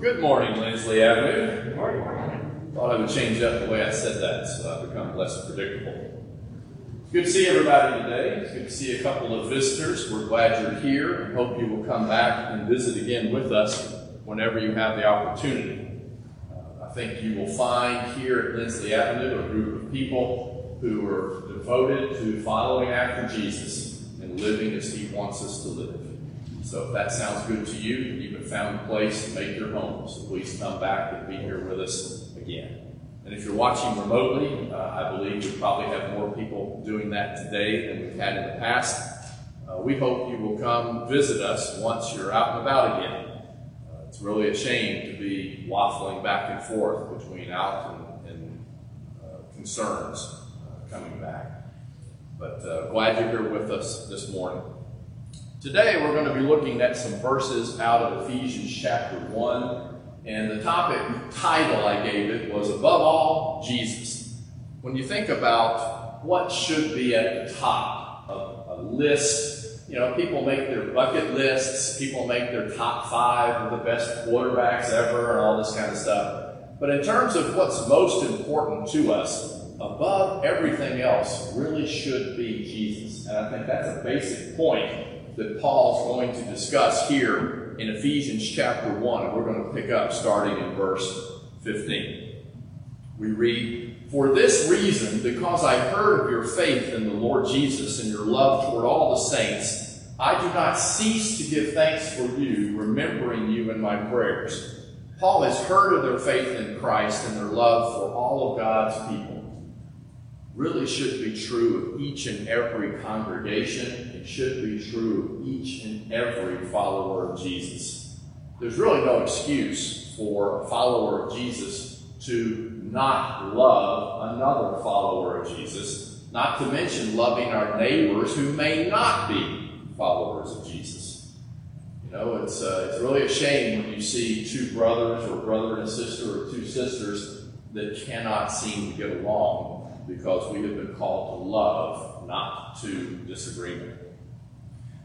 Good morning, Lindsley Avenue. Good morning. Thought I would change up the way I said that so I become less predictable. Good to see everybody today. It's good to see a couple of visitors. We're glad you're here and hope you will come back and visit again with us whenever you have the opportunity. Uh, I think you will find here at Lindsley Avenue a group of people who are devoted to following after Jesus and living as he wants us to live. So if that sounds good to you, you've found a place to make your home. So please come back and be here with us again. And if you're watching remotely, uh, I believe we probably have more people doing that today than we've had in the past. Uh, we hope you will come visit us once you're out and about again. Uh, it's really a shame to be waffling back and forth between out and, and uh, concerns uh, coming back. But uh, glad you're here with us this morning. Today we're going to be looking at some verses out of Ephesians chapter 1. And the topic title I gave it was Above All, Jesus. When you think about what should be at the top of a list, you know, people make their bucket lists, people make their top five of the best quarterbacks ever, and all this kind of stuff. But in terms of what's most important to us, above everything else really should be Jesus. And I think that's a basic point that Paul's going to discuss here in Ephesians chapter 1. And we're going to pick up starting in verse 15. We read, For this reason, because I heard of your faith in the Lord Jesus and your love toward all the saints, I do not cease to give thanks for you, remembering you in my prayers. Paul has heard of their faith in Christ and their love for all of God's people really should be true of each and every congregation. Should be true of each and every follower of Jesus. There's really no excuse for a follower of Jesus to not love another follower of Jesus, not to mention loving our neighbors who may not be followers of Jesus. You know, it's, uh, it's really a shame when you see two brothers or brother and sister or two sisters that cannot seem to get along because we have been called to love, not to disagreement.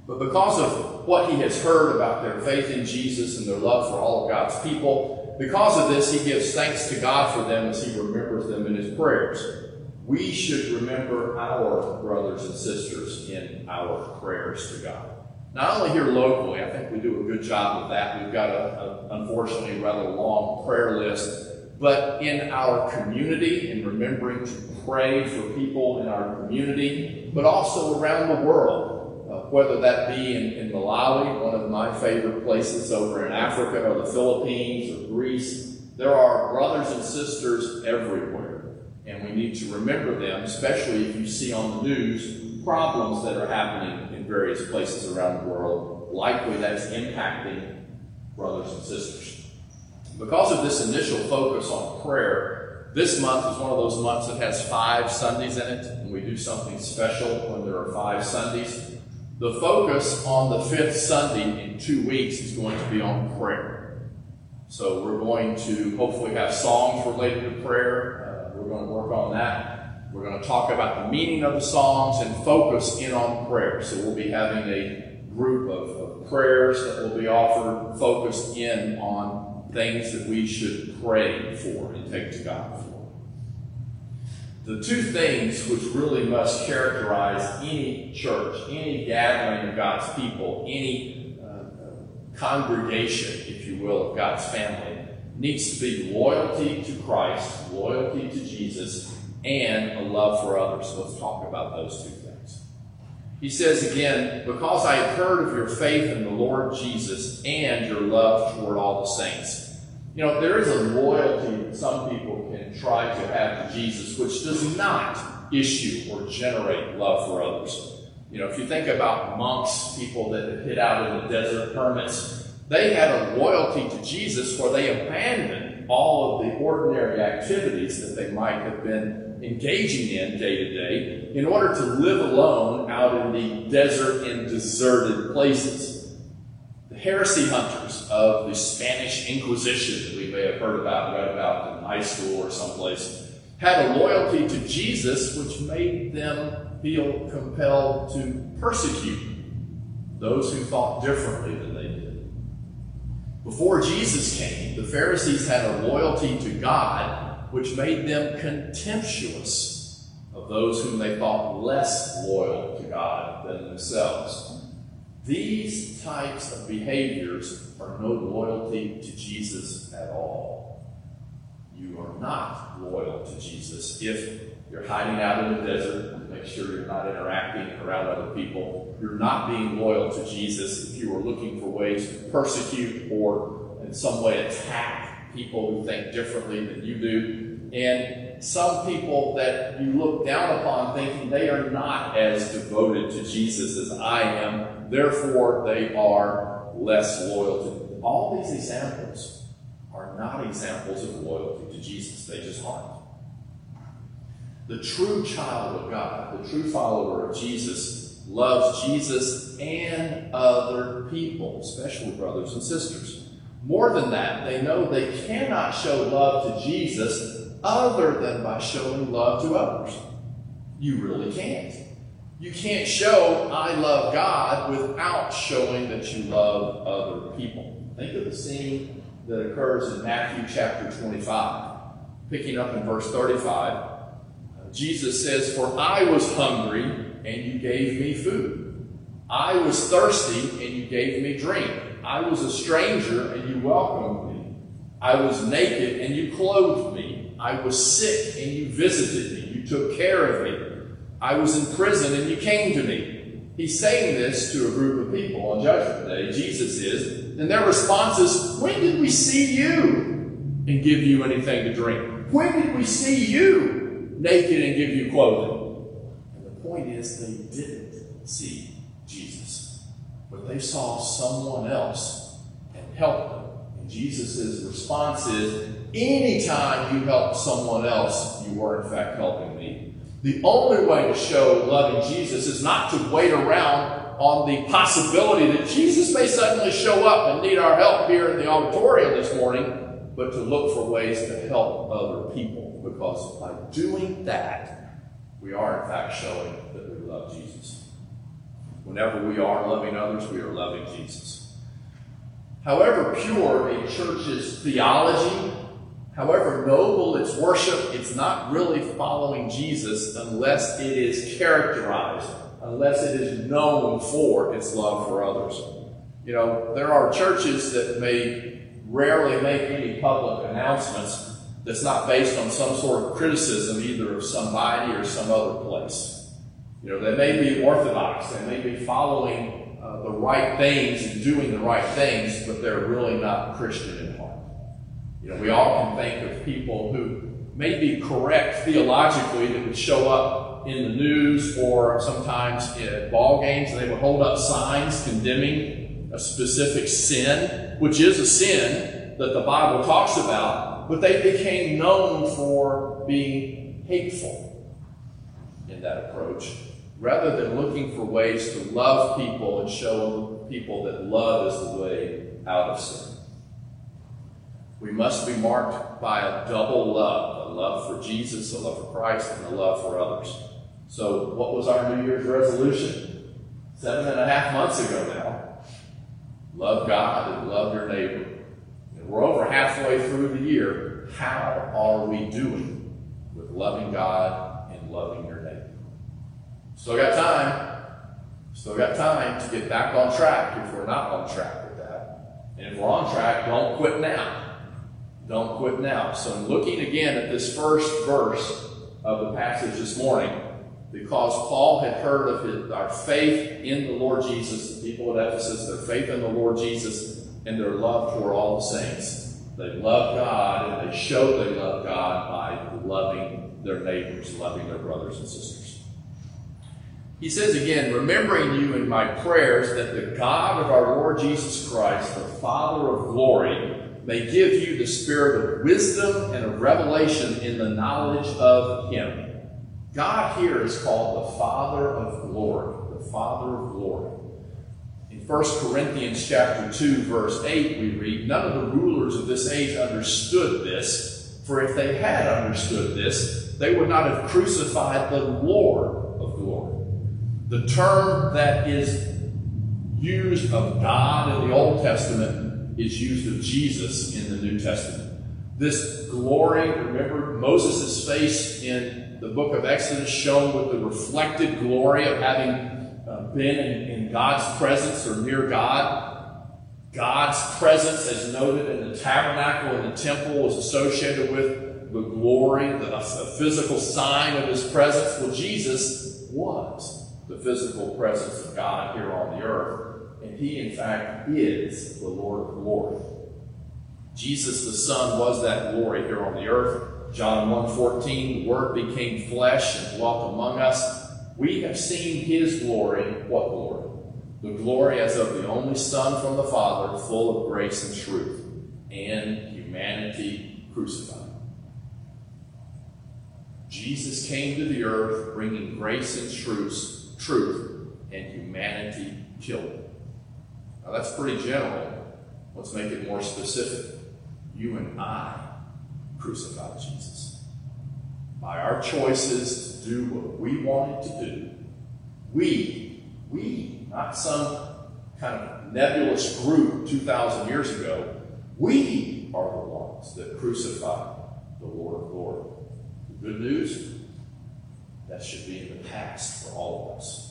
But because of what he has heard about their faith in Jesus and their love for all of God's people, because of this, he gives thanks to God for them as he remembers them in his prayers. We should remember our brothers and sisters in our prayers to God. Not only here locally, I think we do a good job of that. We've got a, a unfortunately rather long prayer list but in our community, in remembering to pray for people in our community, but also around the world, whether that be in, in Malawi, one of my favorite places over in Africa, or the Philippines, or Greece. There are brothers and sisters everywhere, and we need to remember them, especially if you see on the news problems that are happening in various places around the world. Likely that's impacting brothers and sisters. Because of this initial focus on prayer, this month is one of those months that has five Sundays in it, and we do something special when there are five Sundays. The focus on the fifth Sunday in two weeks is going to be on prayer. So we're going to hopefully have songs related to prayer. Uh, we're going to work on that. We're going to talk about the meaning of the songs and focus in on prayer. So we'll be having a group of, of prayers that will be offered focused in on things that we should pray for and take to God for. The two things which really must characterize any church, any gathering of God's people, any uh, uh, congregation, if you will, of God's family, needs to be loyalty to Christ, loyalty to Jesus, and a love for others. Let's talk about those two things. He says again, because I have heard of your faith in the Lord Jesus and your love toward all the saints. You know, there is a loyalty that some people can try to have to Jesus, which does not issue or generate love for others. You know, if you think about monks, people that hid out in the desert, hermits, they had a loyalty to Jesus where they abandoned all of the ordinary activities that they might have been engaging in day to day in order to live alone out in the desert and deserted places heresy hunters of the Spanish Inquisition that we may have heard about, read about in high school or someplace, had a loyalty to Jesus which made them feel compelled to persecute those who thought differently than they did. Before Jesus came, the Pharisees had a loyalty to God which made them contemptuous of those whom they thought less loyal to God than themselves. These types of behaviors are no loyalty to Jesus at all. You are not loyal to Jesus if you're hiding out in the desert to make sure you're not interacting around other people. You're not being loyal to Jesus if you are looking for ways to persecute or in some way attack people who think differently than you do. And some people that you look down upon thinking they are not as devoted to Jesus as I am, therefore they are less loyal to all these examples are not examples of loyalty to Jesus. They just aren't. The true child of God, the true follower of Jesus, loves Jesus and other people, especially brothers and sisters. More than that, they know they cannot show love to Jesus other than by showing love to others. You really can't. You can't show I love God without showing that you love other people. Think of the scene that occurs in Matthew chapter 25. Picking up in verse 35, Jesus says, For I was hungry, and you gave me food. I was thirsty, and you gave me drink. I was a stranger, and you welcomed me. I was naked, and you clothed me. I was sick, and you visited me. You took care of me. I was in prison, and you came to me. He's saying this to a group of people on Judgment Day. Jesus is. And their response is, When did we see you and give you anything to drink? When did we see you naked and give you clothing. And the point is, they didn't see Jesus, but they saw someone else and helped them. And Jesus' response is, anytime you help someone else, you are in fact helping me. The only way to show loving Jesus is not to wait around on the possibility that Jesus may suddenly show up and need our help here in the auditorium this morning, but to look for ways to help other people because by doing that, we are in fact showing that we love Jesus. Whenever we are loving others, we are loving Jesus. However pure a church's theology, however noble its worship, it's not really following Jesus unless it is characterized, unless it is known for its love for others. You know, there are churches that may rarely make any public announcements that's not based on some sort of criticism either of somebody or some other place. You know, they may be orthodox, they may be following uh, the right things and doing the right things, but they're really not Christian. You know, we all can think of people who may be correct theologically that would show up in the news or sometimes at ball games and they would hold up signs condemning a specific sin, which is a sin that the Bible talks about, but they became known for being hateful in that approach, rather than looking for ways to love people and show people that love is the way out of sin. We must be marked by a double love a love for Jesus, a love for Christ, and a love for others. So, what was our New Year's resolution? Seven and a half months ago now. Love God and love your neighbor. We're over halfway through the year. How are we doing with loving God and loving your neighbor? Still got time. Still got time to get back on track if we're not on track with that. And if we're on track, don't quit now. Don't quit now. So, looking again at this first verse of the passage this morning, because Paul had heard of his, our faith in the Lord Jesus, the people at Ephesus, their faith in the Lord Jesus, and their love for all the saints. They love God and they show they love God by loving their neighbors, loving their brothers and sisters. He says again, remembering you in my prayers that the God of our Lord Jesus Christ, the Father of glory, may give you the spirit of wisdom and of revelation in the knowledge of him. God here is called the Father of glory, the Father of glory. In 1 Corinthians chapter 2 verse 8 we read, None of the rulers of this age understood this, for if they had understood this, they would not have crucified the Lord of glory. The term that is used of God in the Old Testament is used of Jesus in the New Testament. This glory, remember Moses' face in the book of Exodus shone with the reflected glory of having uh, been in, in God's presence or near God. God's presence, as noted in the tabernacle and the temple, was associated with the glory, the, physical sign of his presence. Well, Jesus was the physical presence of God here on the earth, and he, in fact, is the Lord of glory. Jesus the Son was that glory here on the earth. John 1.14, the Word became flesh and dwelt among us. We have seen his glory. What glory? the glory as of the only Son from the Father, full of grace and truth, and humanity crucified. Jesus came to the earth bringing grace and truth, truth and humanity killed. Now that's pretty general. Let's make it more specific. You and I crucified Jesus. By our choices to do what we wanted to do, we, we not some kind of nebulous group 2,000 years ago. We are the ones that crucified the Lord of glory. The good news? That should be in the past for all of us.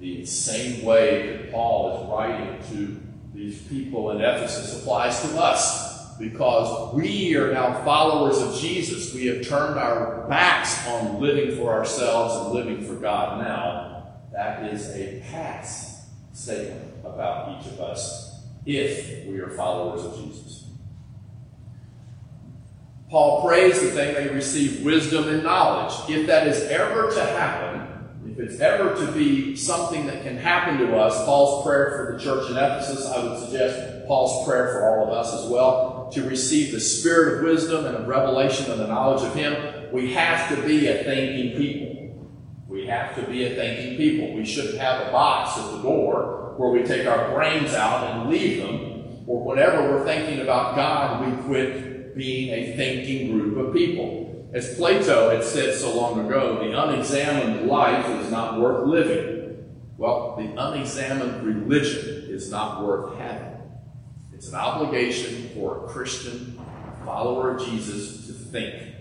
The same way that Paul is writing to these people in Ephesus applies to us because we are now followers of Jesus. We have turned our backs on living for ourselves and living for God now that is a past statement about each of us if we are followers of Jesus. Paul prays that they may receive wisdom and knowledge. If that is ever to happen, if it's ever to be something that can happen to us, Paul's prayer for the church in Ephesus, I would suggest Paul's prayer for all of us as well, to receive the spirit of wisdom and of revelation and the knowledge of Him, we have to be a thinking people. We have to be a thinking people. We shouldn't have a box at the door where we take our brains out and leave them, or whenever we're thinking about God, we quit being a thinking group of people. As Plato had said so long ago, the unexamined life is not worth living. Well, the unexamined religion is not worth having. It's an obligation for a Christian follower of Jesus to think.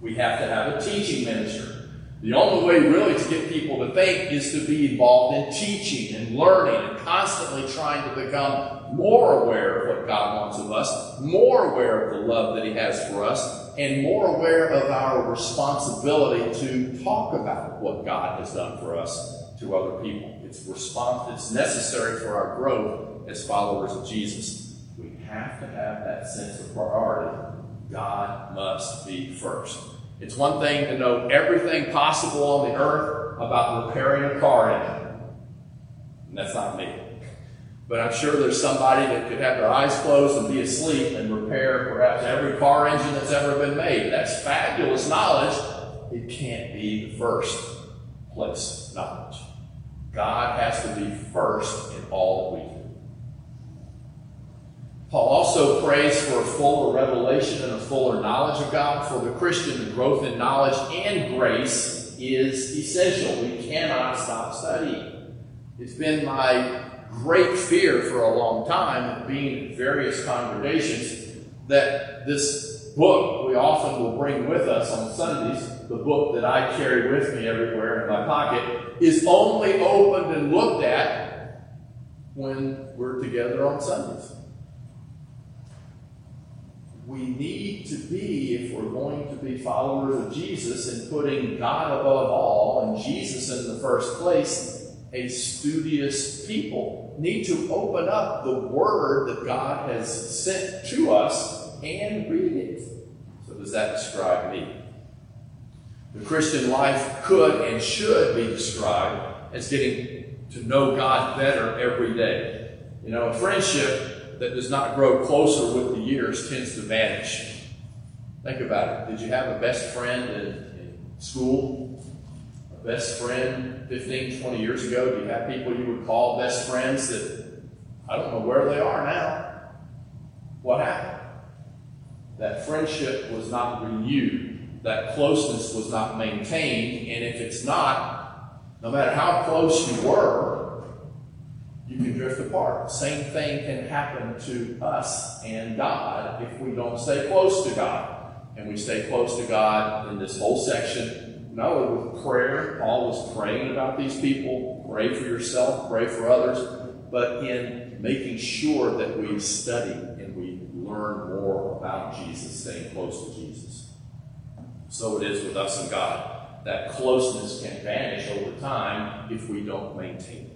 We have to have a teaching minister the only way, really, to get people to think is to be involved in teaching and learning and constantly trying to become more aware of what God wants of us, more aware of the love that He has for us, and more aware of our responsibility to talk about what God has done for us to other people. It's response, it's necessary for our growth as followers of Jesus. We have to have that sense of priority. God must be first. It's one thing to know everything possible on the earth about repairing a car engine. And that's not me. But I'm sure there's somebody that could have their eyes closed and be asleep and repair perhaps every car engine that's ever been made. That's fabulous knowledge. It can't be the first place knowledge. God has to be first in all that we do. Paul also prays for a fuller revelation and a fuller knowledge of God. For the Christian, the growth in knowledge and grace is essential. We cannot stop studying. It's been my great fear for a long time, being in various congregations, that this book we often will bring with us on Sundays, the book that I carry with me everywhere in my pocket, is only opened and looked at when we're together on Sundays. We need to be, if we're going to be followers of Jesus and putting God above all and Jesus in the first place, a studious people. Need to open up the Word that God has sent to us and read it. So, does that describe me? The Christian life could and should be described as getting to know God better every day. You know, a friendship that does not grow closer with the years tends to vanish. Think about it. Did you have a best friend in, in school? Best friend 15, 20 years ago? Do you have people you would call best friends that I don't know where they are now? What happened? That friendship was not renewed. That closeness was not maintained. And if it's not, no matter how close you were, you can drift apart. Same thing can happen to us and God if we don't stay close to God. And we stay close to God in this whole section, not only with prayer, Paul was praying about these people, pray for yourself, pray for others, but in making sure that we study and we learn more about Jesus, staying close to Jesus. So it is with us and God. That closeness can vanish over time if we don't maintain it.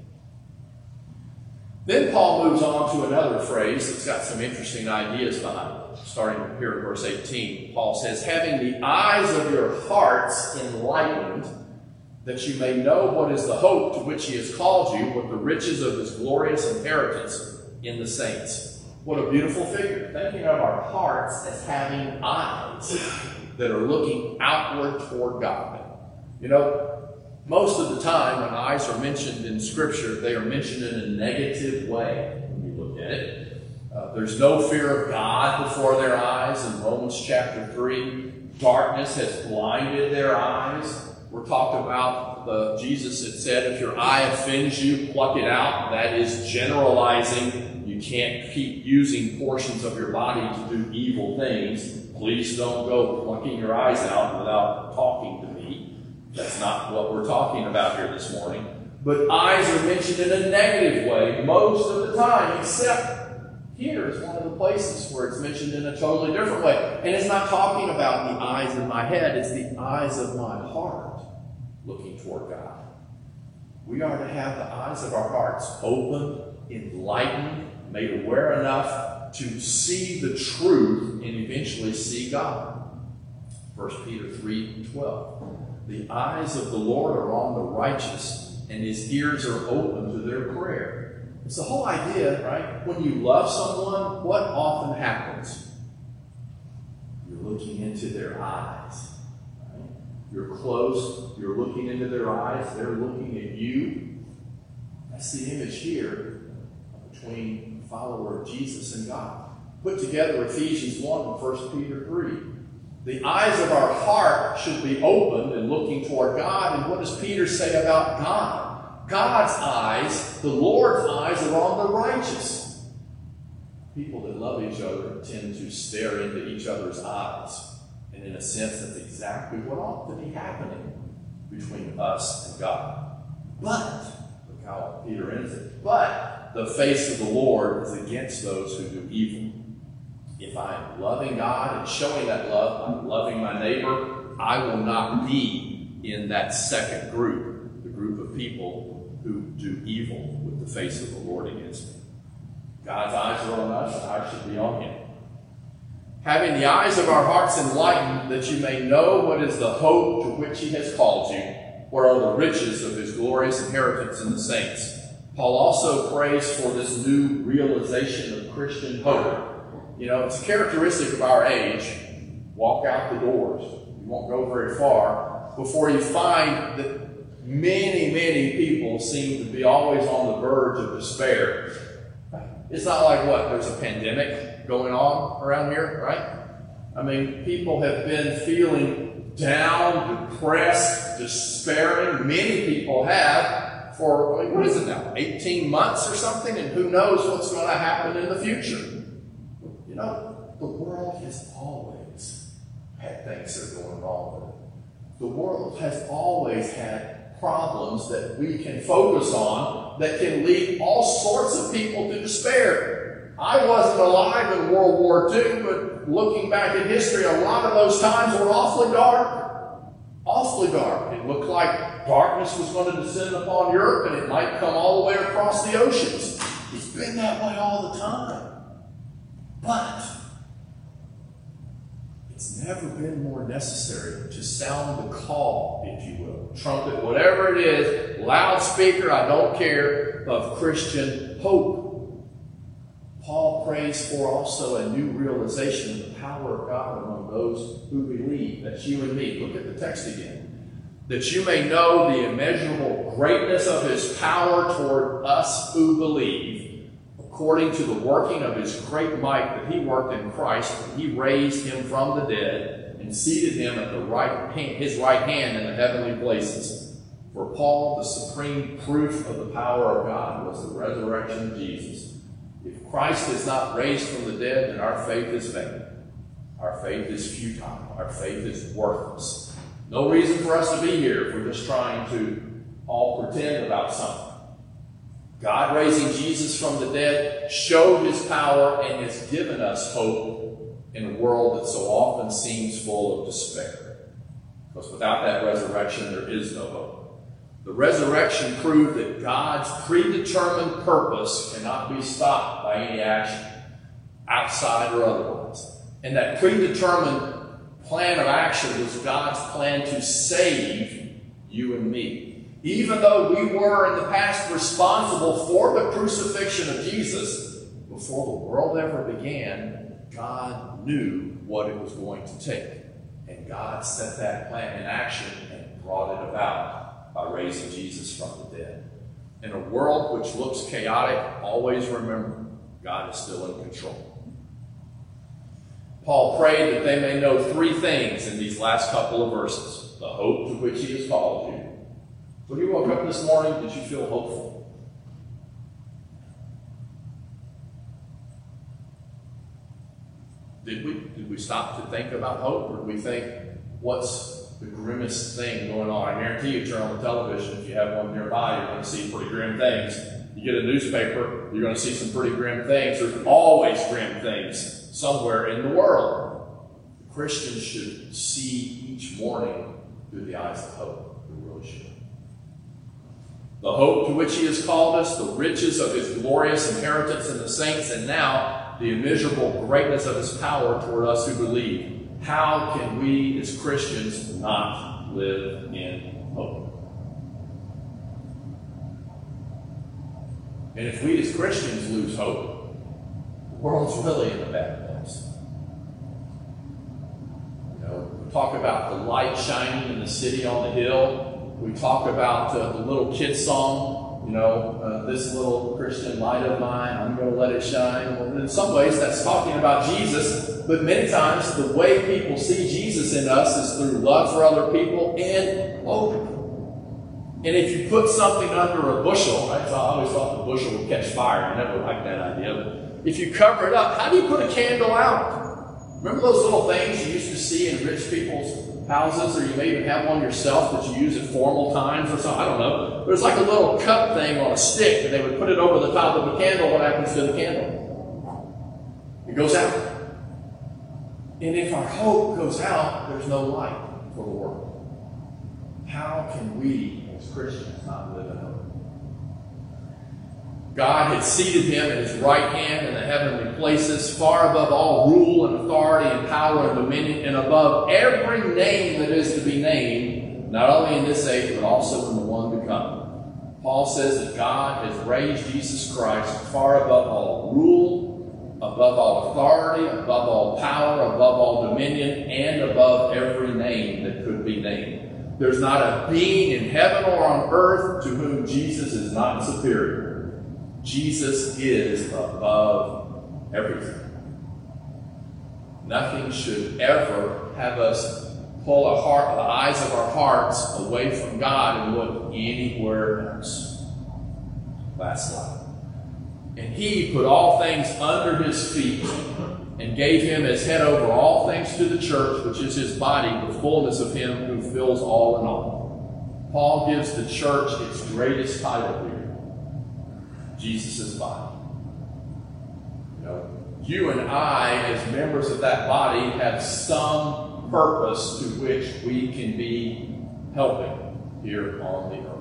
Then Paul moves on to another phrase that's got some interesting ideas behind it. Starting here in verse 18, Paul says, Having the eyes of your hearts enlightened, that you may know what is the hope to which he has called you, what the riches of his glorious inheritance in the saints. What a beautiful figure. Thinking of our hearts as having eyes that are looking outward toward God. You know, most of the time, when eyes are mentioned in Scripture, they are mentioned in a negative way when you look at it. Uh, there's no fear of God before their eyes in Romans chapter 3. Darkness has blinded their eyes. We're talking about the Jesus had said, if your eye offends you, pluck it out. That is generalizing. You can't keep using portions of your body to do evil things. Please don't go plucking your eyes out without that's not what we're talking about here this morning. But eyes are mentioned in a negative way most of the time, except here is one of the places where it's mentioned in a totally different way. And it's not talking about the eyes in my head, it's the eyes of my heart looking toward God. We are to have the eyes of our hearts open, enlightened, made aware enough to see the truth and eventually see God. 1 Peter 3 12. The eyes of the Lord are on the righteous, and his ears are open to their prayer. It's the whole idea, right? When you love someone, what often happens? You're looking into their eyes. Right? You're close, you're looking into their eyes, they're looking at you. That's the image here between follower of Jesus and God. Put together Ephesians 1 and 1 Peter 3. The eyes of our heart should be opened and looking toward God. And what does Peter say about God? God's eyes, the Lord's eyes, are on the righteous. People that love each other tend to stare into each other's eyes. And in a sense, that's exactly what ought to be happening between us and God. But, look how Peter ends it, but the face of the Lord is against those who do evil if I'm loving God and showing that love, I'm loving my neighbor, I will not be in that second group, the group of people who do evil with the face of the Lord against me. God's eyes are on us, and ours should be on Him. Having the eyes of our hearts enlightened, that you may know what is the hope to which He has called you, what are the riches of His glorious inheritance in the saints. Paul also prays for this new realization of Christian hope you know, it's characteristic of our age. Walk out the doors. You won't go very far before you find that many, many people seem to be always on the verge of despair. It's not like what? There's a pandemic going on around here, right? I mean, people have been feeling down, depressed, despairing. Many people have for, what is it now, 18 months or something? And who knows what's going to happen in the future. You know, the world has always had things that are going wrong with it. The world has always had problems that we can focus on that can lead all sorts of people to despair. I wasn't alive in World War II, but looking back in history, a lot of those times were awfully dark. Awfully dark. It looked like darkness was going to descend upon Europe and it might come all the way across the oceans. It's been that way all the time. But it's never been more necessary to sound the call, if you will, trumpet, whatever it is, loudspeaker, I don't care, of Christian hope. Paul prays for also a new realization of the power of God among those who believe. That's you and me. Look at the text again. That you may know the immeasurable greatness of his power toward us who believe according to the working of his great might that he worked in Christ he raised him from the dead and seated him at the right his right hand in the heavenly places, For Paul, the supreme proof of the power of God was the resurrection of Jesus. If Christ is not raised from the dead, then our faith is vain. Our faith is futile. Our faith is worthless. No reason for us to be here if we're just trying to all pretend about something. God raising Jesus from the dead showed his power and has given us hope in a world that so often seems full of despair. Because without that resurrection, there is no hope. The resurrection proved that God's predetermined purpose cannot be stopped by any action, outside or otherwise. And that predetermined plan of action was God's plan to save you and me. Even though we were in the past responsible for the crucifixion of Jesus, before the world ever began, God knew what it was going to take. And God set that plan in action and brought it about by raising Jesus from the dead. In a world which looks chaotic, always remember God is still in control. Paul prayed that they may know three things in these last couple of verses the hope to which he has called you. When you woke up this morning, did you feel hopeful? Did we? Did we stop to think about hope? Or did we think, what's the grimmest thing going on. I guarantee you, turn on the television, if you have one nearby, you're going to see pretty grim things. You get a newspaper, you're going to see some pretty grim things. There's always grim things somewhere in the world. Christians should see each morning through the eyes of hope. We really should. The hope to which He has called us, the riches of His glorious inheritance in the saints, and now the immeasurable greatness of His power toward us who believe how can we as Christians not live in hope? And if we as Christians lose hope, the world's really in a bad place. You know, we talk about the light shining in the city on the hill. We talk about uh, the little kid song you know, uh, this little Christian light of mine, I'm going to let it shine. Well, in some ways, that's talking about Jesus, but many times the way people see Jesus in us is through love for other people and hope. And if you put something under a bushel, right? So I always thought the bushel would catch fire. I never liked that idea. But if you cover it up, how do you put a candle out? Remember those little things you used to see in rich people's houses, or you may even have one yourself that you use at formal times or something. I don't know. There's like a little cup thing on a stick, and they would put it over the top of the candle. What happens to the candle? It goes out. And if our hope goes out, there's no light for the world. How can we, as Christians, not? God had seated him at his right hand in the heavenly places, far above all rule and authority and power and dominion, and above every name that is to be named, not only in this age, but also in the one to come. Paul says that God has raised Jesus Christ far above all rule, above all authority, above all power, above all dominion, and above every name that could be named. There's not a being in heaven or on earth to whom Jesus is not superior. Jesus is above everything. Nothing should ever have us pull our heart, the eyes of our hearts away from God and look anywhere else. Last slide. And he put all things under his feet and gave him as head over all things to the church, which is his body, the fullness of him who fills all in all. Paul gives the church its greatest title Jesus' body. You know, you and I, as members of that body, have some purpose to which we can be helping here on the earth.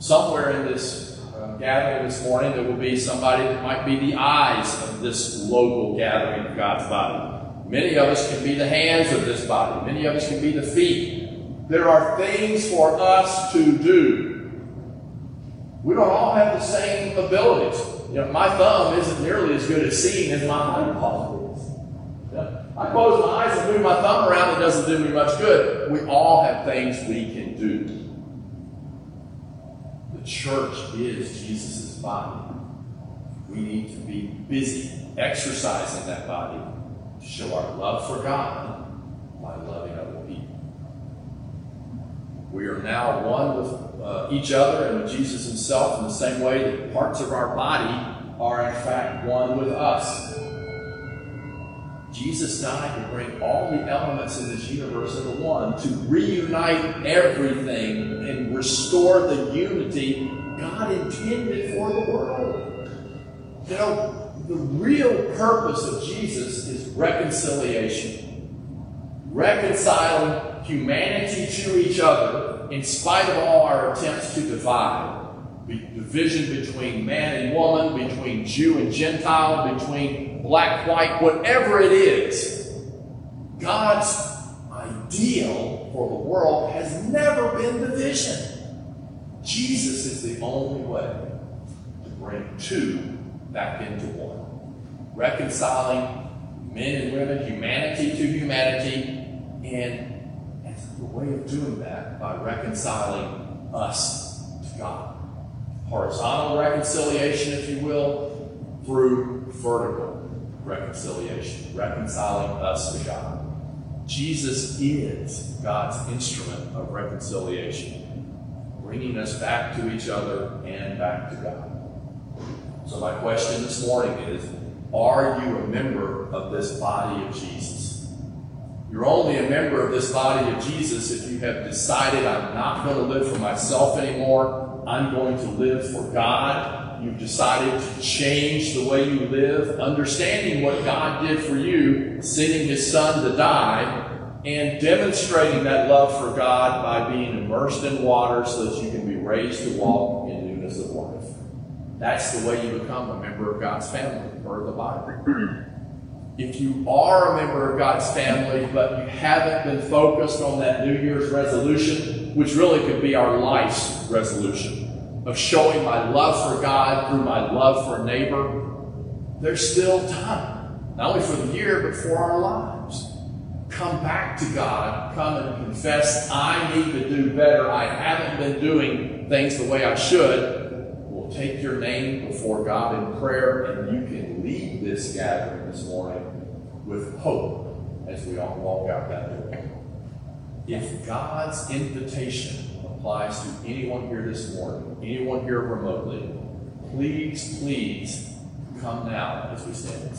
Somewhere in this uh, gathering this morning, there will be somebody that might be the eyes of this local gathering of God's body. Many of us can be the hands of this body. Many of us can be the feet. There are things for us to do we don't all have the same abilities. You know, my thumb isn't nearly as good at seeing as my eyeball is. I close my eyes and move my thumb around, it doesn't do me much good. We all have things we can do. The church is Jesus' body. We need to be busy exercising that body to show our love for God by loving. We are now one with uh, each other and with Jesus Himself in the same way that parts of our body are, in fact, one with us. Jesus died to bring all the elements in this universe into one, to reunite everything and restore the unity God intended for the world. You know, the real purpose of Jesus is reconciliation. Reconciling humanity to each other in spite of all our attempts to divide. Division between man and woman, between Jew and Gentile, between black, white, whatever it is. God's ideal for the world has never been division. Jesus is the only way to bring two back into one. Reconciling men and women, humanity to humanity, and way of doing that by reconciling us to God. Horizontal reconciliation, if you will, through vertical reconciliation, reconciling us to God. Jesus is God's instrument of reconciliation bringing us back to each other and back to God. So, my question this morning is Are you a member of this body of Jesus? You're only a member of this body of Jesus if you have decided I'm not going to live for myself anymore. I'm going to live for God. You've decided to change the way you live, understanding what God did for you, sending His Son to die, and demonstrating that love for God by being immersed in water so that you can be raised to walk in newness of life. That's the way you become a member of God's family, per the Bible. If you are a member of God's family, but you haven't been focused on that New Year's resolution, which really could be our life's resolution of showing my love for God through my love for neighbor, there's still time, not only for the year, but for our lives come back to God, come and confess, I need to do better. I haven't been doing things the way I should. We'll take your name before God in prayer, and you can this gathering this morning with hope as we all walk out that door. If God's invitation applies to anyone here this morning, anyone here remotely, please, please come now as we stand